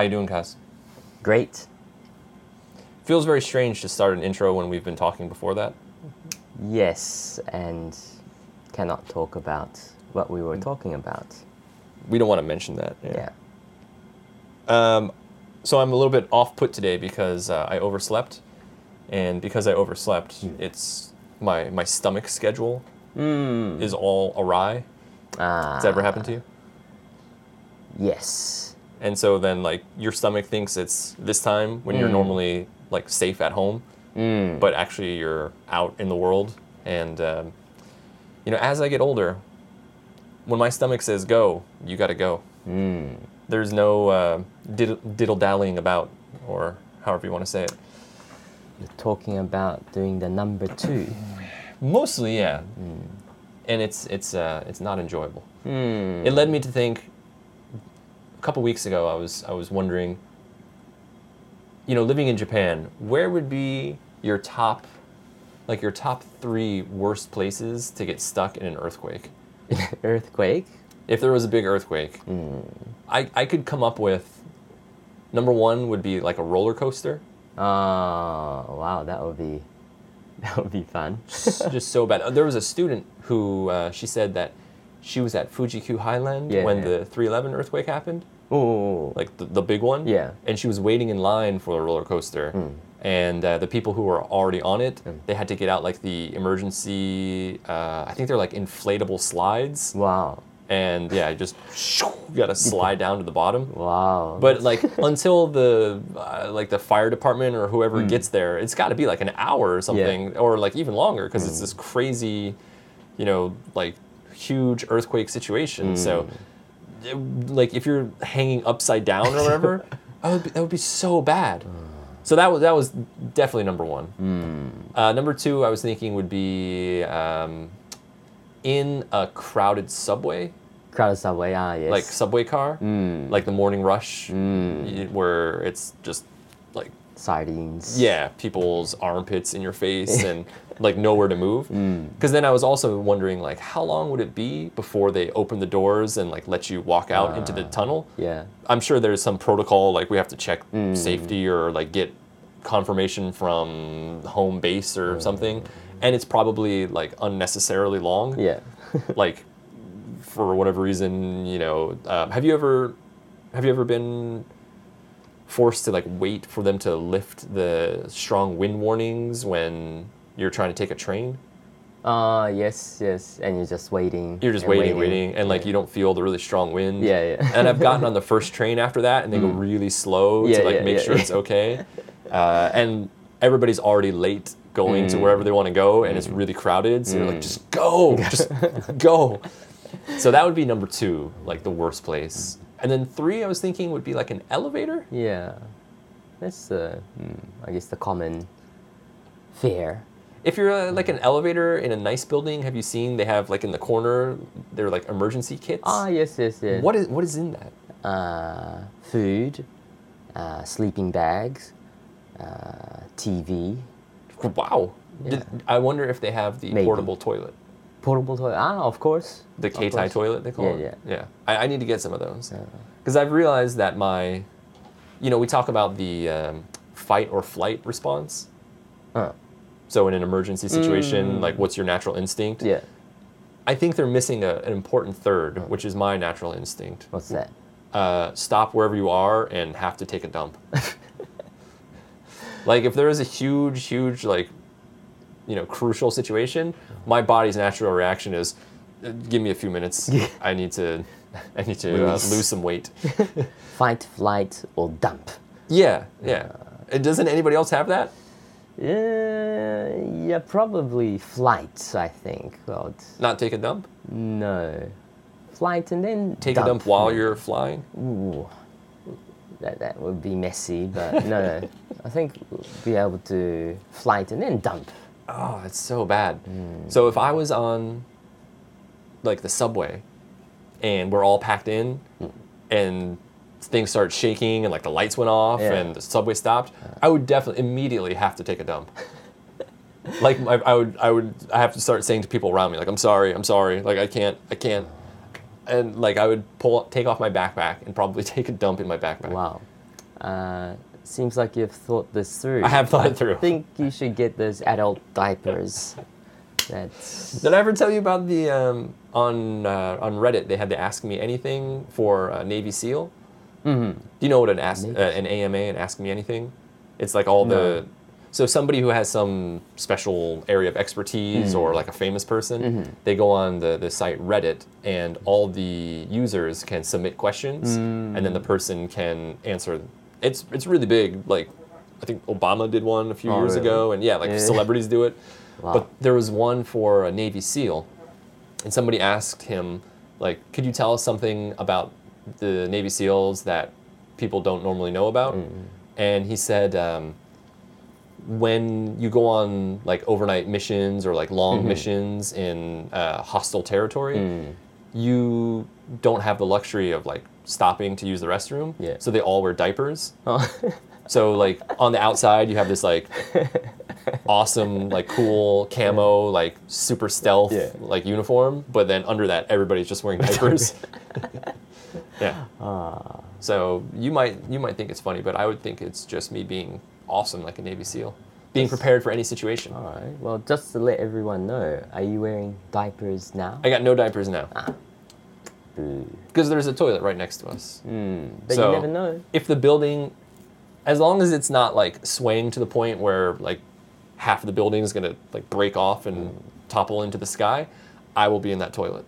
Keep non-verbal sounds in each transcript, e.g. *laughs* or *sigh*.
How you doing, Kaz? Great. Feels very strange to start an intro when we've been talking before that. Yes, and cannot talk about what we were Mm. talking about. We don't want to mention that. Yeah. Um, so I'm a little bit off put today because uh, I overslept, and because I overslept, it's my my stomach schedule Mm. is all awry. Ah, Has that ever happened to you? Yes. And so then like your stomach thinks it's this time when you're Mm. normally like safe at home, Mm. but actually you're out in the world. And um, you know, as I get older, when my stomach says go, you got to go. Mm. There's no uh, diddle, dallying about, or however you want to say it. You're talking about doing the number two. Mostly, yeah. And it's it's uh, it's not enjoyable. Mm. It led me to think. A couple weeks ago, I was I was wondering. You know, living in Japan, where would be your top, like your top three worst places to get stuck in an earthquake? *laughs* Earthquake. If there was a big earthquake, I I could come up with. Number one would be like a roller coaster. Oh, wow, that would be *laughs* that would be fun. just so bad. There was a student who uh, she said that she was at Fuji-Q Highland Yeah, when yeah. the 311 earthquake happened, Oh, like the, the big one. Yeah. And she was waiting in line for the roller coaster, and uh, the people who were already on it, they had to get out like the emergency. Uh, I think they're like inflatable slides, wow, and yeah, you just got to slide down to the bottom. wow. But like *laughs* until the uh, like the fire department or whoever gets there, it's got to be like an hour or something, or like even longer because it's this crazy, you know, like huge earthquake situation. So, it- like if you're hanging upside down or whatever, *laughs* that would be, that would be so bad. So that was that was definitely number one. Uh, number two, I was thinking would be um, in a crowded subway crowded subway. Ah, yes. like subway car, Mm. like the morning rush, y- where it's just like sardines. yeah, people's armpits in your face *laughs* and like nowhere to move. Mm. Because then I was also wondering like how long would it be before they open the doors and like let you walk out ah, into the tunnel? Yeah. I'm sure there's some protocol like we have to check mm. safety or like get confirmation from home base or mm. something, and it's probably like unnecessarily long Yeah. *laughs* like for whatever reason, you know, um, have you ever have you ever been forced to like wait for them to lift the strong wind warnings when you're trying to take a train? Uh, yes, yes. And you're just waiting. You're just and waiting, waiting, and like Yeah. you don't feel the really strong wind. Yeah, yeah. and I've gotten on the *laughs* first train after that, and they go really slow Yeah, to like yeah, make sure it's okay. *laughs* Uh, and everybody's already late going to wherever they want to go, and it's really crowded. So you're like, just go, just *laughs* go. So that would be number two, like the worst place. And then three, I was thinking would be like an elevator. Yeah. That's uh, I guess the common fear. If you're uh, like an elevator in a nice building, have you seen they have like in the corner, they're like emergency kits? Ah, yes, yes, yes. What is what is in that? Uh, food, uh, sleeping bags, uh, TV, Wow. Did- I wonder if they have the Maybe. portable toilet, portable toilet. Ah, of course. the keitai toilet they call Yeah, it. yeah. Yeah. I, I need to get some of those because I've realized that my, you know, we talk about the um, fight or flight response. Uh, So in an emergency situation, like what's your natural instinct? Mm. yeah. I think they're missing a, an important third, which is my natural instinct. What's that? Uh, stop wherever you are and have to take a dump. *laughs* like if there is a huge, huge like, you know, crucial situation, my body's natural reaction is, "Uh, give me a few minutes. *laughs* I need to, I need to uh, lose some weight. *laughs* Fight, flight, or dump. Yeah, yeah. Uh, Doesn't anybody else have that? Yeah, yeah, probably flight. I think. Well, Not take a dump? no, flight and then Take a dump while you're flying? Ooh, that that would be messy, but no, no. *laughs* I think we'll be able to flight and then dump. Oh, it's so bad. So if I was on like the subway and we're all packed in and things started shaking and like the lights went off Yeah. and the subway stopped, I would definitely immediately have to take a dump. *laughs* like I, I would I would I have to start saying to people around me like I'm sorry, I'm sorry, like I can't I can't and like I would pull take off my backpack and probably *laughs* take a dump in my backpack. Wow. Uh, seems like you've thought this through. I have thought it through. I think you should get those adult diapers. That's Did I ever tell you about the um, on uh, on Reddit? They had to ask me anything for uh, Navy SEAL. Mm-hmm. Do you know what an ask uh, an AMA and Ask Me Anything? It's like all the so somebody who has some special area of expertise or like a famous person, they go on the, the site Reddit and all the users can submit questions and then the person can answer. It's it's really big. Like I think Obama did one a few Oh, years really? ago, and yeah, like Yeah. celebrities do it. *laughs* Wow. But there was one for a Navy SEAL, and somebody asked him, like, could you tell us something about the Navy SEALs that people don't normally know about? And he said, um, when you go on like overnight missions or like long missions in uh, hostile territory, you don't have the luxury of like stopping to use the restroom. Yeah. So they all wear diapers. oh, *laughs* So like on the outside, you have this like *laughs* awesome, like cool camo, like super stealth, Yeah. like uniform. But then under that, everybody's just wearing diapers. *laughs* yeah. Ah. So you might you might think it's funny, but I would think it's just me being awesome, like a Navy SEAL, being prepared for any situation. all right. Well, just to let everyone know, are you wearing diapers now? I got no diapers now Boo. Hmm. because there's a toilet right next to us. Hmm. But So- you never know. if the building as long as it's not like swaying to the point where like half of the building is going to like break off and hmm. topple into the sky i will be in that toilet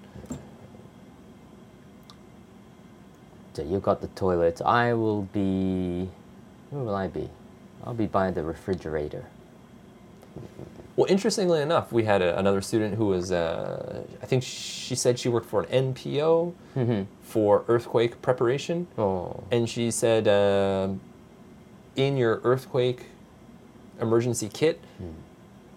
So you've got the toilet. I will be. Where will I be? I'll be by the refrigerator. Well interestingly enough we had a, another student who was uh, i think she said she worked for an npo for earthquake preparation Oh. and she said um, in your earthquake emergency kit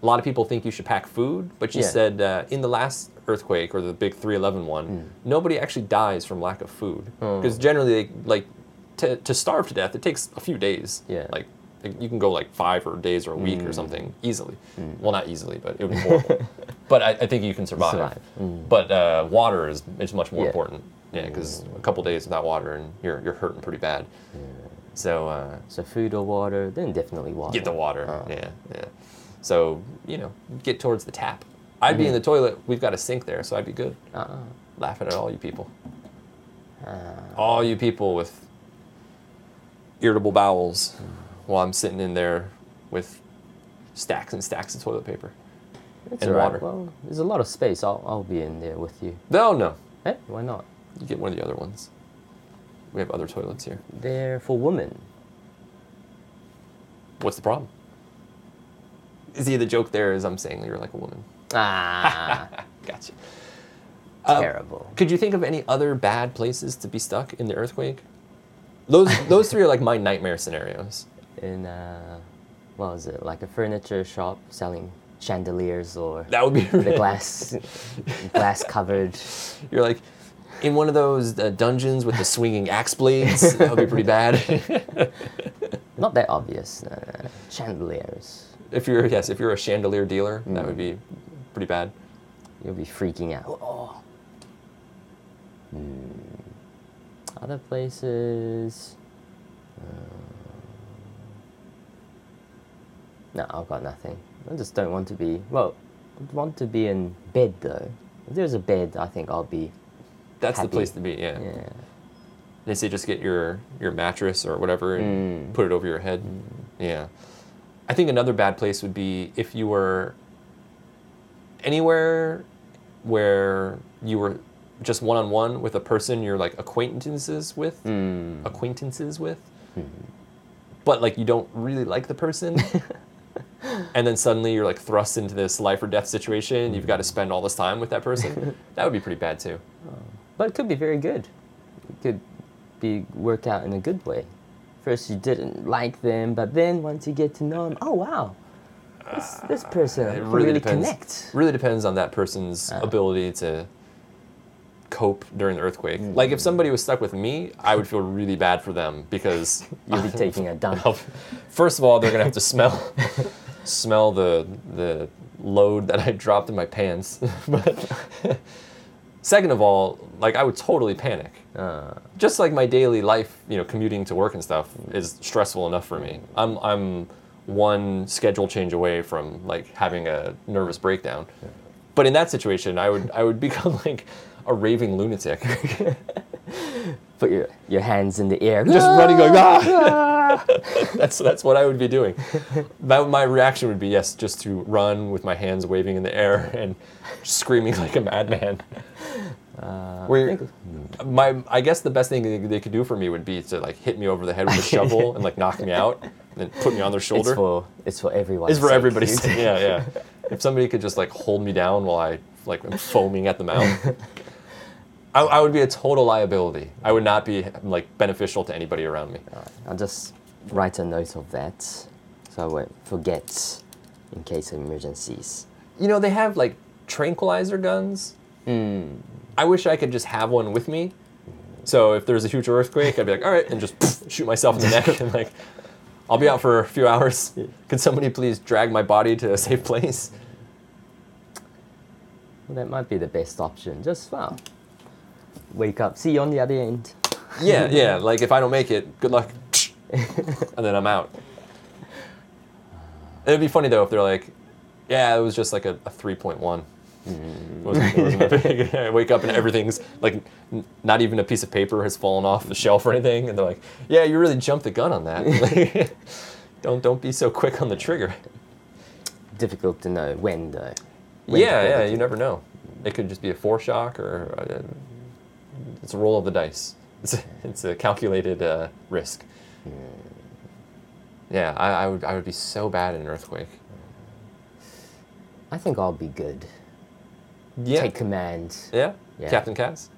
a lot of people think you should pack food but she Yeah. said uh, in the last earthquake or the big 311 one nobody actually dies from lack of food Oh. because generally they, like to, to starve to death it takes a few days Yeah. like, you can go like five or days or a week or mm. something easily mm. well not easily but it would be horrible *laughs* but I, I think you can survive, Survive. Mm. but uh, water is, is much more Yeah. important yeah because a couple days without water and you're, you're hurting pretty bad Yeah. so uh, So food or water? Then definitely water. get the water. Oh. Yeah, yeah. So you know, get towards the tap. I'd be in mm-hmm. the toilet. We've got a sink there, so I'd be good. Uh-uh. Laughing at all you people. Uh. all you people with irritable bowels, while I'm sitting in there with stacks and stacks of toilet paper It's and all right. water. Well, there's a lot of space. I'll, I'll be in there with you. No, no. Hey, why not? You get one of the other ones. We have other toilets here. They're for women. What's the problem? See, the joke there is I'm saying you're like a woman. Ah, *laughs* Gotcha. Um, terrible. Could you think of any other bad places to be stuck in the earthquake? Those those three are like my nightmare scenarios. In uh, what was it? Like a furniture shop selling chandeliers or That would be *laughs* the glass *laughs* glass covered. You're like in one of those uh, dungeons with the swinging axe blades. That would be pretty bad. *laughs* Not that obvious. No. Chandeliers. if you're yes, if you're a chandelier dealer, that would be pretty bad. You'll be freaking out. Oh. Hmm. Other places. Uh, no, I've got nothing. I just don't want to be. Well, I want to be in bed though. If there's a bed, I think I'll be. That's the place to be. Yeah. Yeah. They say just get your your mattress or whatever and Mm. put it over your head. Yeah. I think another bad place would be if you were anywhere where you were just one on one with a person you're like acquaintances with, Mm. acquaintances with, but like you don't really like the person. *laughs* and then suddenly you're like thrust into this life or death situation. You've got to mm-hmm. spend all this time with that person. *laughs* that would be pretty bad too. Oh. But it could be very good. It could be worked out in a good way. First you didn't like them, but then once you get to know them, oh wow, this, this uh, person It really, really, depends. connect. Really depends on that person's Uh. ability to cope during the earthquake. Mm. Like if somebody was stuck with me, I would feel really bad for them because *laughs* you'd be taking a dump. *laughs* First of all, they're gonna have to smell smell the the load that I *laughs* dropped in my pants. *laughs* but Second of all, like I would totally panic. Uh, Just like my daily life, you know, commuting to work and stuff is stressful enough for me. I'm I'm one schedule change away from like having a nervous breakdown. But in that situation, I would I would *laughs* become like a raving lunatic, put your, your hands in the air. just running going ah. *laughs* that's that's what I would be doing. That, my reaction would be yes, just to run with my hands waving in the air and screaming like a madman. Uh, Where- I think- my I guess the best thing they, they could do for me would be to like hit me over the head with a *laughs* shovel and like knock me out and put me on their shoulder. It's for it's for everyone. It's for everybody's *laughs* sake. Yeah, yeah. If somebody could just like hold me down while I like am foaming at the mouth, I, I would be a total liability. I would not be like beneficial to anybody around me. I'll just write a note of that so I won't forget in case of emergencies. You know, they have like tranquilizer guns. Mm. I wish I could just have one with me. So if there's a huge earthquake, I'd be like, all right, and just *laughs* shoot myself in the neck *laughs* and like, I'll be out for a few hours. Could somebody please drag my body to a safe place? Well, that might be the best option. Just well, wake up, see you on the other end. Yeah, *laughs* yeah. Like if I don't make it, good luck, *laughs* and then I'm out. It'd be funny though if they're like, yeah, it was just like a, a three point one. It wasn't, wasn't a *laughs* big. *laughs* I wake up and everything's like, n- not even a piece of paper has fallen off the shelf or anything, and they're like, yeah, you really jumped the gun on that. don't don't be so quick on the trigger. Difficult to know when though. When yeah, yeah, you never know. It could just be a foreshock or uh, it's a roll of the dice. It's a, it's a calculated uh, risk. Yeah, I, I would I would be so bad in an earthquake. I think I'll be good. Yeah, Take command. yeah, Yeah. Captain Kaz.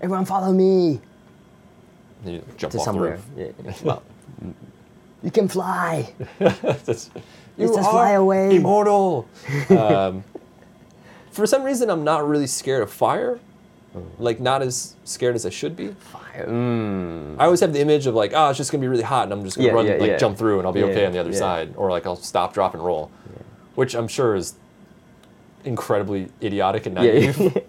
Everyone follow me You jump to off somewhere. the Yeah. *laughs* Well, you can fly. *laughs* roof. You just are fly away. immortal. *laughs* um, for some reason, I'm not really scared of fire. Like not as scared as I should be. Fire. Mm. I always have the image of like, oh, it's just gonna be really hot, and I'm just gonna Yeah, run, yeah, like yeah. jump through, and I'll be okay on the other side, or like I'll stop, drop, and roll, which I'm sure is incredibly idiotic and naive. *laughs*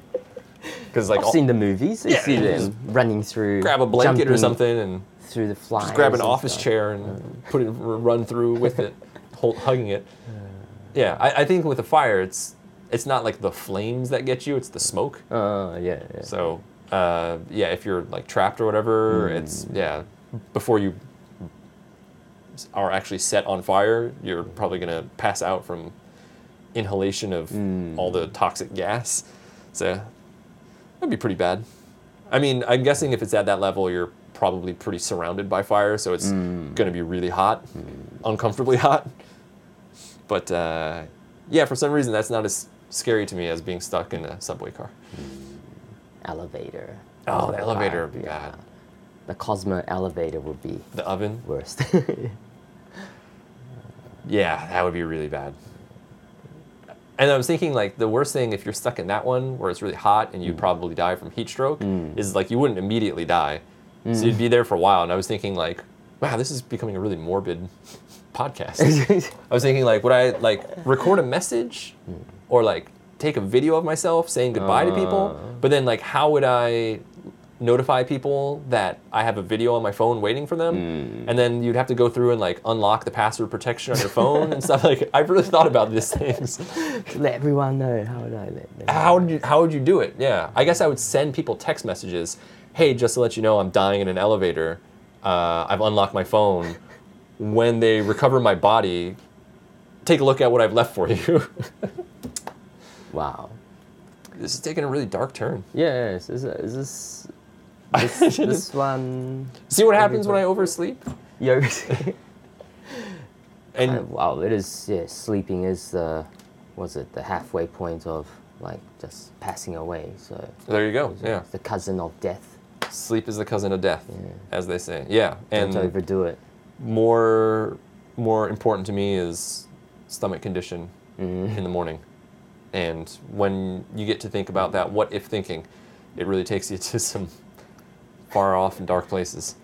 Because like, I've I'll seen the movies. I Yeah, see you them running through. grab a blanket or something and Through the flies. just grab an office stuff. chair and put it, run through with it, hold, hugging it. Yeah, I, I think with a fire, it's it's not like the flames that get you; it's the smoke. Oh yeah, yeah. So uh, yeah, if you're like trapped or whatever, hmm. it's yeah. Before you are actually set on fire, you're probably gonna pass out from inhalation of hmm. all the toxic gas. So that'd be pretty bad. I mean, I'm guessing if it's at that level, you're probably pretty surrounded by fire, so it's hmm. gonna be really hot, uncomfortably hot. But uh, yeah, for some reason, that's not as scary to me as being stuck in a subway car. Elevator. Oh, the elevator would be yeah. bad. The Cosmo elevator would be The oven? worst. *laughs* Yeah, that would be really bad. And I was thinking, like, the worst thing if you're stuck in that one where it's really hot and Mm. you'd probably die from heat stroke mm. is like you wouldn't immediately die. So mm. you'd be there for a while. And I was thinking, like, wow, this is becoming a really morbid *laughs* podcast. *laughs* I was thinking, like, would I, like, record a message mm. Or, like, take a video of myself saying goodbye to people? But then, like, how would I notify people that I have a video on my phone waiting for them, and then you'd have to go through and like unlock the password protection on your phone and stuff. *laughs* Like I've really thought about these things. let everyone know. How would I let them? How would you How would you do it? Yeah, I guess I would send people text messages. Hey, just to let you know, I'm dying in an elevator. Uh, I've unlocked my phone. When they recover my body, take a look at what I've left for you. *laughs* Wow. this is taking a really dark turn. Yes. Is, is this this, *laughs* this one? See what happens when I oversleep? *laughs* Yo. And wow. It is. Yeah. Sleeping is the. Was it the halfway point of like just passing away? So. there you go. Yeah, It's the cousin of death. sleep is the cousin of death, as they say. Yeah, and Don't overdo it. more more important to me is stomach condition mm. in the morning. And when you get to think about that what if thinking, it really takes you *laughs* to some far off and dark places.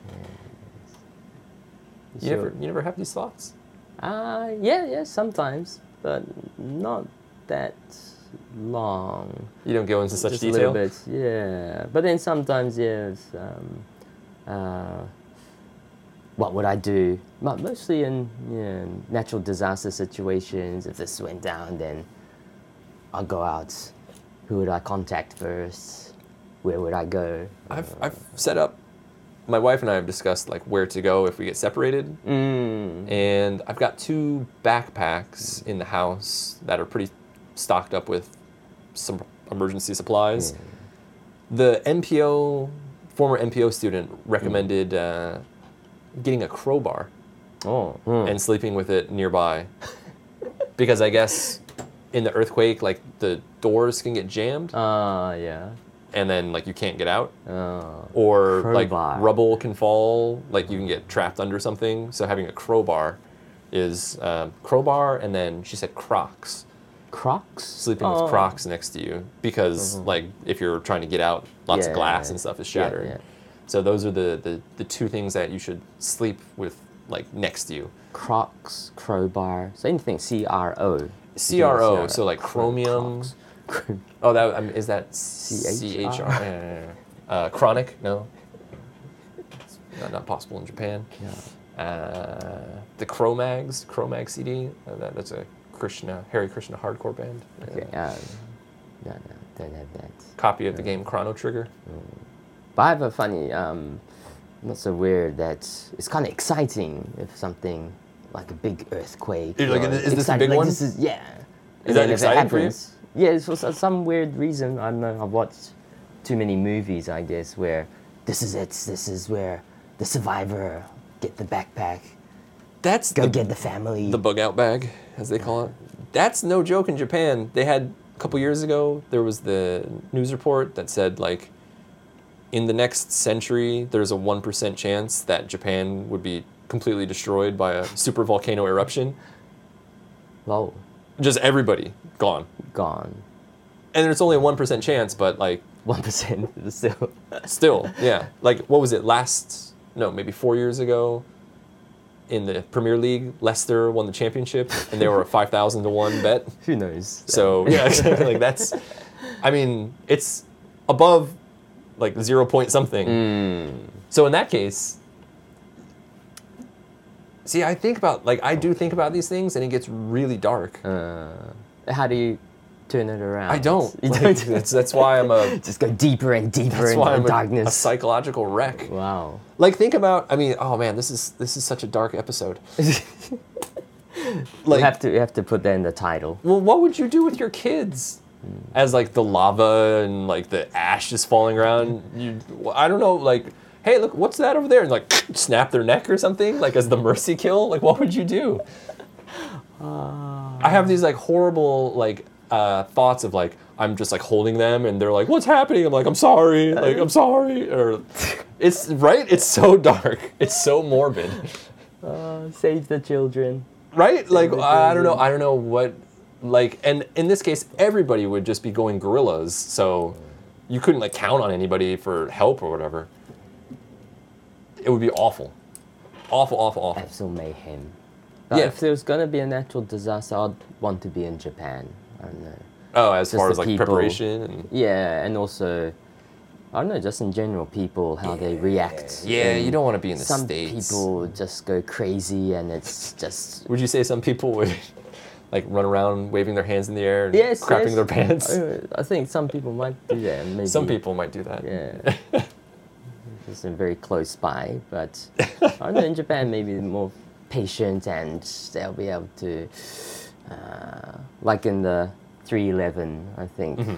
You So- never you never have these thoughts? Uh, yeah, yeah, sometimes, but not that long. You don't go into such just detail. a little bit, yeah. But then sometimes, yes. Um, uh, what would I do? Mo- Mostly in yeah, natural disaster situations. If this went down, then I'll go out. Who would I contact first? Where would I go? I've I've set up. My wife and I have discussed like where to go if we get separated, Mm. and I've got two backpacks in the house that are pretty stocked up with some emergency supplies. The NPO former NPO student recommended uh, getting a crowbar Oh. mm. and sleeping with it nearby, because I guess in the earthquake like the doors can get jammed Ah, yeah. and then like you can't get out. Oh. or Crowbar. like rubble can fall like you can get trapped under something so having a crowbar is um, crowbar and then she said crocs Crocs. sleeping Oh. with crocs next to you because like if you're trying to get out lots Yeah, of glass yeah, and stuff is yeah, shattering yeah. so those are the, the the two things that you should sleep with like next to you Crocs, crowbar. So anything C R O. cro so like chromium *laughs* oh that um, is that c-h-r yeah, yeah, yeah, yeah. Uh, chronic no it's not, not possible in japan yeah. uh, the Cro-Mags, Cro-Mag CD. Uh, that, that's a Krishna, Hare Krishna hardcore band. Okay. Uh, no, no, don't have that. copy of the game Chrono Trigger. But I have a funny, um, not so weird that it's kind of exciting if something like a big earthquake. You're like, is this a exciting- big like, one? This is, yeah. Is And that if it for you? Yeah, it's for some weird reason. I don't know. I've watched too many movies, I guess, where this is it. This is where the survivor get the backpack, That's go the, get the family. the bug out bag, as they call it. That's no joke in Japan. They had a couple years ago. There was the news report that said like, in the next century, there's a one percent chance that Japan would be completely destroyed by a super volcano eruption. Whoa, Just everybody gone. gone. And there's only a one percent chance, but like One percent *laughs* still. Still, yeah. Like, what was it last? No, maybe four years ago. In the Premier League, Leicester won the championship, and they were a five thousand to one bet. *laughs* Who knows? So *laughs* yeah, like that's. I mean, it's above like zero point something. Mm. So in that case, see, I think about like I do think about these things, and it gets really dark. Uh, how do you turn it around? I don't. *laughs* You Like, don't. that's that's why I'm a. *laughs* Just go deeper and deeper That's into why I'm a, a psychological wreck. wow. Like think about I mean, oh man, this is this is such a dark episode. *laughs* you have to you have to put that in the title. well, what would you do with your kids? As like the lava and like the ash is falling around, you I don't know, like hey, look, what's that over there? And like *clears throat* snap their neck or something, like as the mercy kill. Like what would you do? I have these like horrible like uh, thoughts of like I'm just like holding them and they're like, "What's happening?" I'm like, "I'm sorry," like I'm sorry, or *laughs* it's right. It's so dark. It's so morbid. Uh, save the children. right like the i don't know i don't know what like and in this case everybody would just be going gorillas so you couldn't like count on anybody for help or whatever it would be awful awful awful awful Absolute mayhem. But Yeah. if there's gonna be a natural disaster, I'd want to be in Japan. I don't know. oh as Just far as like people. preparation and Yeah, and also, I don't know, just in general, people how they react. yeah you don't want to be in the some states people just go crazy, and it's just would you say some people would *laughs* like run around waving their hands in the air and yes, crapping yes. their pants I think some people might do that. Maybe, some people might do that Yeah. *laughs* Just very close by, but I don't know. In Japan, maybe more patient, and they'll be able to, uh, like in the 311, I think Mm-hmm.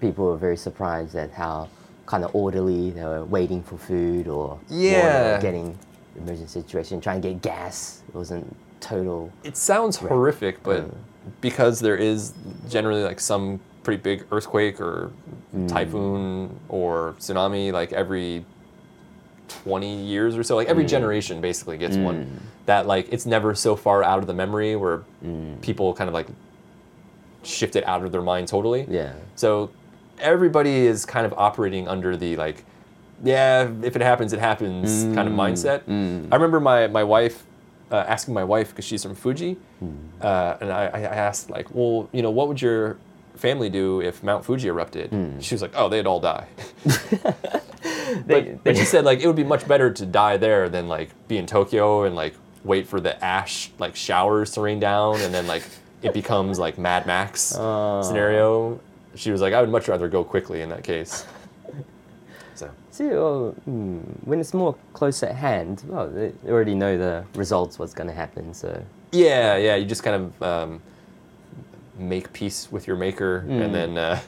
people were very surprised at how kind of orderly they were waiting for food or Yeah. getting emergency situation, trying to get gas. It wasn't total. It sounds horrific, but because there is generally like some pretty big earthquake or typhoon or tsunami like every 20 years or so, like every mm. generation basically gets one mm. that like it's never so far out of the memory where mm. people kind of like shift it out of their mind totally. Yeah. So everybody is kind of operating under the like, yeah, if it happens, it happens kind of mindset. I remember my my wife uh, asking my wife because she's from Fuji, uh, and I, I asked like, well, you know, what would your family do if Mount Fuji erupted? She was like, oh, they'd all die. *laughs* *laughs* *laughs* They, but, but she said like it would be much better to die there than like be in Tokyo and like wait for the ash like showers to rain down and then like it becomes like Mad Max Oh. *laughs* scenario. She was like, I would much rather go quickly in that case. *laughs* So See, well, hmm, when it's more close at hand, well, they already know the results, what's going to happen. So, yeah, yeah, you just kind of um, make peace with your maker and then uh,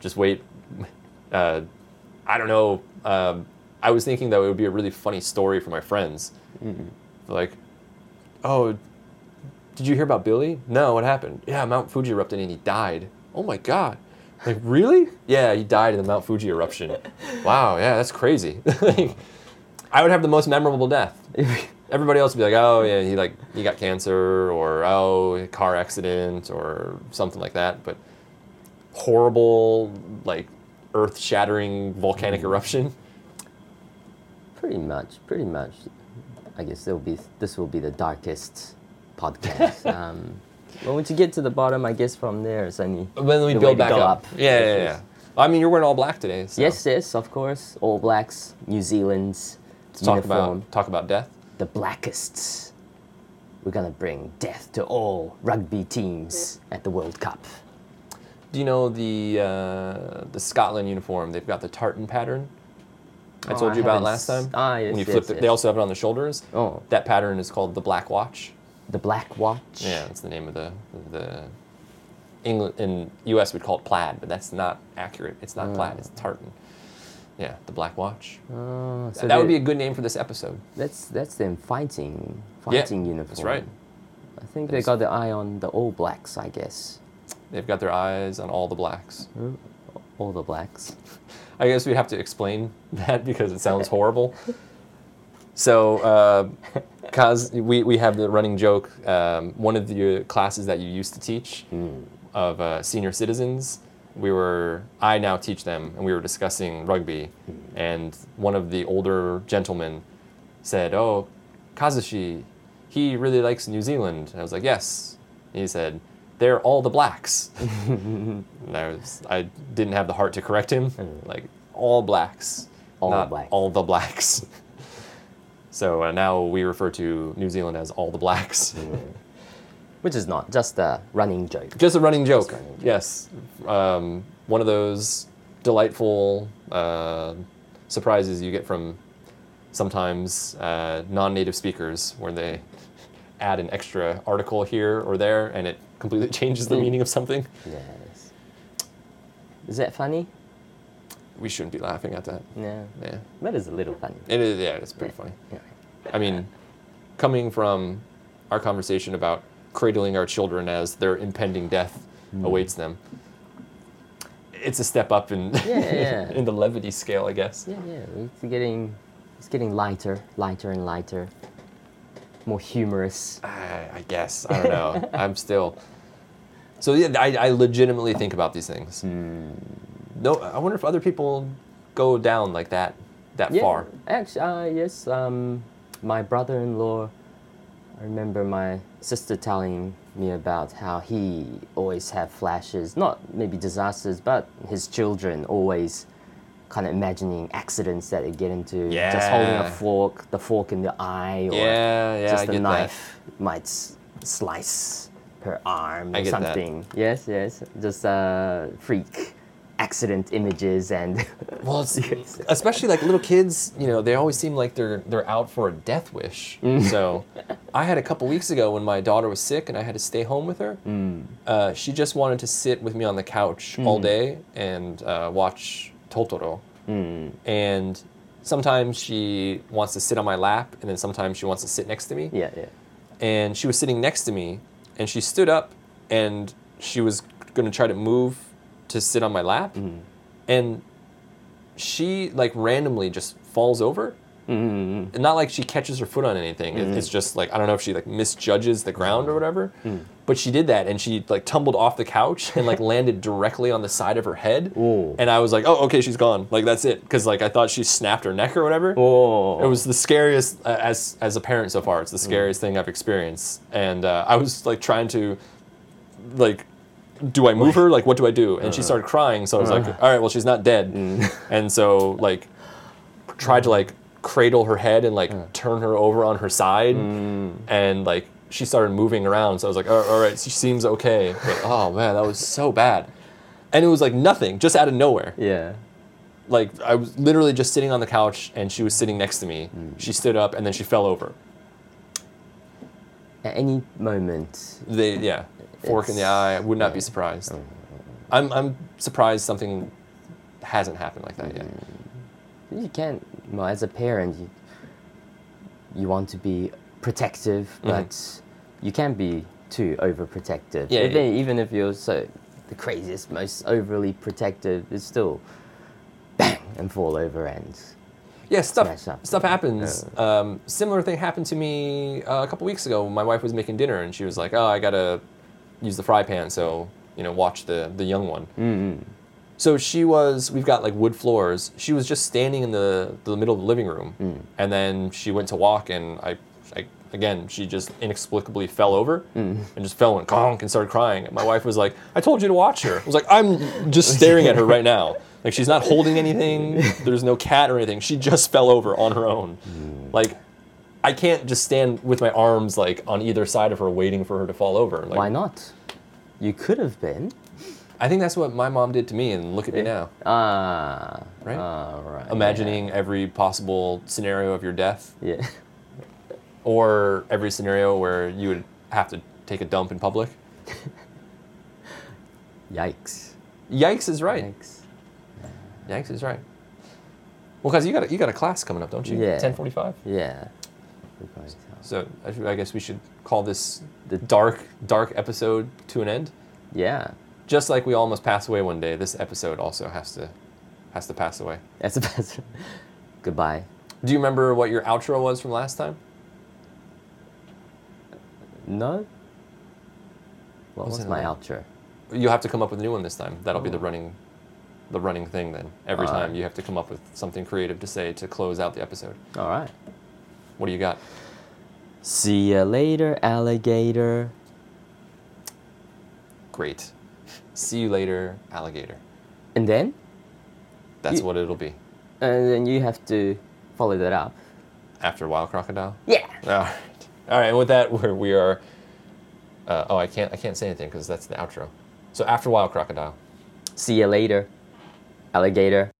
just wait. Uh, I don't know. Um, I was thinking that it would be a really funny story for my friends. Like, oh, did you hear about Billy? No, what happened? Yeah, Mount Fuji erupted and he died. Oh my god. Like, really? Yeah, he died in the Mount Fuji eruption. *laughs* wow, yeah, that's crazy. *laughs* like, I would have the most memorable death. *laughs* Everybody else would be like, oh yeah, he like he got cancer or oh car accident or something like that. But horrible, like earth shattering volcanic eruption. pretty much, pretty much, I guess it'll be, this will be the darkest podcast. *laughs* um, well, once you get to the bottom, I guess from there, it's only. But then we the build to back go up. Yeah, yeah, yeah. I mean, you're wearing all black today. So Yes, yes, of course. All Blacks, New Zealand's Let's talk about talk about death. the blackest. We're gonna bring death to all rugby teams at the World Cup. Do you know the uh, the Scotland uniform? They've got the tartan pattern. I Oh, told I you about haven't last time. Ah, yes, When you yes, flip it, they yes. also have it on the shoulders. Oh. That pattern is called the Black Watch. The Black Watch. Yeah, that's the name of the the England in U.S. we'd call it plaid, but that's not accurate. It's not plaid. It's tartan. Yeah, the Black Watch. Oh, so that would be a good name for this episode. That's that's them fighting Yeah, fighting uniform. That's right. I think they got the eye on the All Blacks. I guess They've got their eyes on all the blacks. all the blacks. *laughs* I guess we'd have to explain *laughs* that because it sounds *laughs* horrible. So, uh, cause we, we have the running joke. Um, one of the classes that you used to teach of uh, senior citizens, we were I now teach them, and we were discussing rugby, and one of the older gentlemen said, "Oh, Kazushi, he really likes New Zealand." And I was like, "Yes." And he said, "They're all the blacks." *laughs* I was I didn't have the heart to correct him. Like all blacks, All not blacks. all the blacks. *laughs* so uh, now we refer to New Zealand as all the blacks. Which is not just a running joke. Just a running joke. running joke. Yes, um, one of those delightful uh, surprises you get from sometimes uh, non-native speakers, where they add an extra article here or there, and it completely *laughs* changes the Mm. meaning of something. Yes. Is that funny? We shouldn't be laughing at that. Yeah. Yeah, That is a little funny. it is. Yeah, it's pretty funny. Yeah. I mean, coming from our conversation about cradling our children as their impending death Hmm. awaits them, it's a step up in yeah, yeah. *laughs* in the levity scale, I guess. Yeah, yeah. It's getting it's getting lighter, lighter and lighter. More humorous. I, I guess I don't know. *laughs* I'm still. So yeah, I, I legitimately think about these things. Hmm. No, I wonder if other people go down like that, that Yeah, far. Actually, uh, yes. Um, my brother-in-law. I remember my sister telling me about how he always have flashes, not maybe disasters, but his children always kind of imagining accidents that they get into. Yeah. Just holding a fork, the fork in the eye, or Yeah, yeah, just I a get that. knife might slice her arm or I that. something. Yes, yes. Just uh, freak accident images and. *laughs* Well, Yes. especially like little kids, you know, they always seem like they're they're out for a death wish. Mm. So, I had a couple weeks ago when my daughter was sick and I had to stay home with her. Mm. Uh, she just wanted to sit with me on the couch all day and uh, watch Totoro. Mm. And sometimes she wants to sit on my lap, and then sometimes she wants to sit next to me. Yeah, yeah. And she was sitting next to me, and she stood up, and she was going to try to move to sit on my lap, mm. and she like randomly just falls over. Mm. And Not like she catches her foot on anything. It- It's just like I don't know if she like misjudges the ground or whatever. But she did that, and she like tumbled off the couch and like *laughs* landed directly on the side of her head. Ooh. And I was like, oh, okay, she's gone. Like that's it, because like I thought she snapped her neck or whatever. Oh. It was the scariest uh, as as a parent so far. It's the scariest thing I've experienced, and uh, I was like trying to like do I move her? Like, what do I do? And she started crying. So I was like, Uh. all right, well, she's not dead. *laughs* And so like, tried to like cradle her head and like turn her over on her side, and like she started moving around. So I was like, all all right, she seems okay. But oh man, that was so bad. And it was like nothing, just out of nowhere. Yeah. Like I was literally just sitting on the couch, and she was sitting next to me. Mm. She stood up, and then she fell over. At any moment. They yeah, fork in the eye. I would not be surprised. Mm. I'm I'm surprised something hasn't happened like that yet. Mm. You can't. Well, as a parent, you, you want to be protective, but you can't be too overprotective. Yeah, even, yeah. even if you're so the craziest, most overly protective, it's still bang and fall over and Yeah, stuff stuff happens. Um, similar thing happened to me uh, a couple weeks ago. My wife was making dinner and she was like, "Oh, I gotta use the fry pan, so you know, watch the the young one." Mm-hmm. So she was. We've got like wood floors. She was just standing in the the middle of the living room, Mm. and then she went to walk, and I, I again, she just inexplicably fell over Mm. and just fell and conk and started crying. And my wife was like, "I told you to watch her." I was like, "I'm just *laughs* staring at her right now. Like she's not holding anything. There's no cat or anything. She just fell over on her own. Mm. Like." I can't just stand with my arms like on either side of her, waiting for her to fall over. Like, why not? You could have been. I think that's what my mom did to me, and look at me now. Ah. Right? Ah, right. imagining every possible scenario of your death Yeah. *laughs* or every scenario where you would have to take a dump in public. *laughs* Yikes. Yikes is right. Yikes. Yikes is right. Well, because you got a, you got a class coming up, don't you? Yeah. Ten forty five. Yeah. To- So I, I guess we should call this The- dark dark episode to an end. Yeah. Just like we all must pass away one day, this episode also has to has to pass away. That's the best. Goodbye. Do you remember what your outro was from last time? No? What Was was my outro? You'll have to come up with a new one this time. That'll be the oh. running the running thing then. Every Alright. time you have to come up with something creative to say to close out the episode. All right. What do you got? See ya later, alligator. Great. See you later, alligator. And then? That's You- what it'll be. And then you have to follow that up. After a Wild Crocodile? Yeah. All right. All right, and with that, *laughs* we're, we are. Uh, oh, I can't. I can't say anything because that's the outro. So after a while, Crocodile. See ya later, alligator.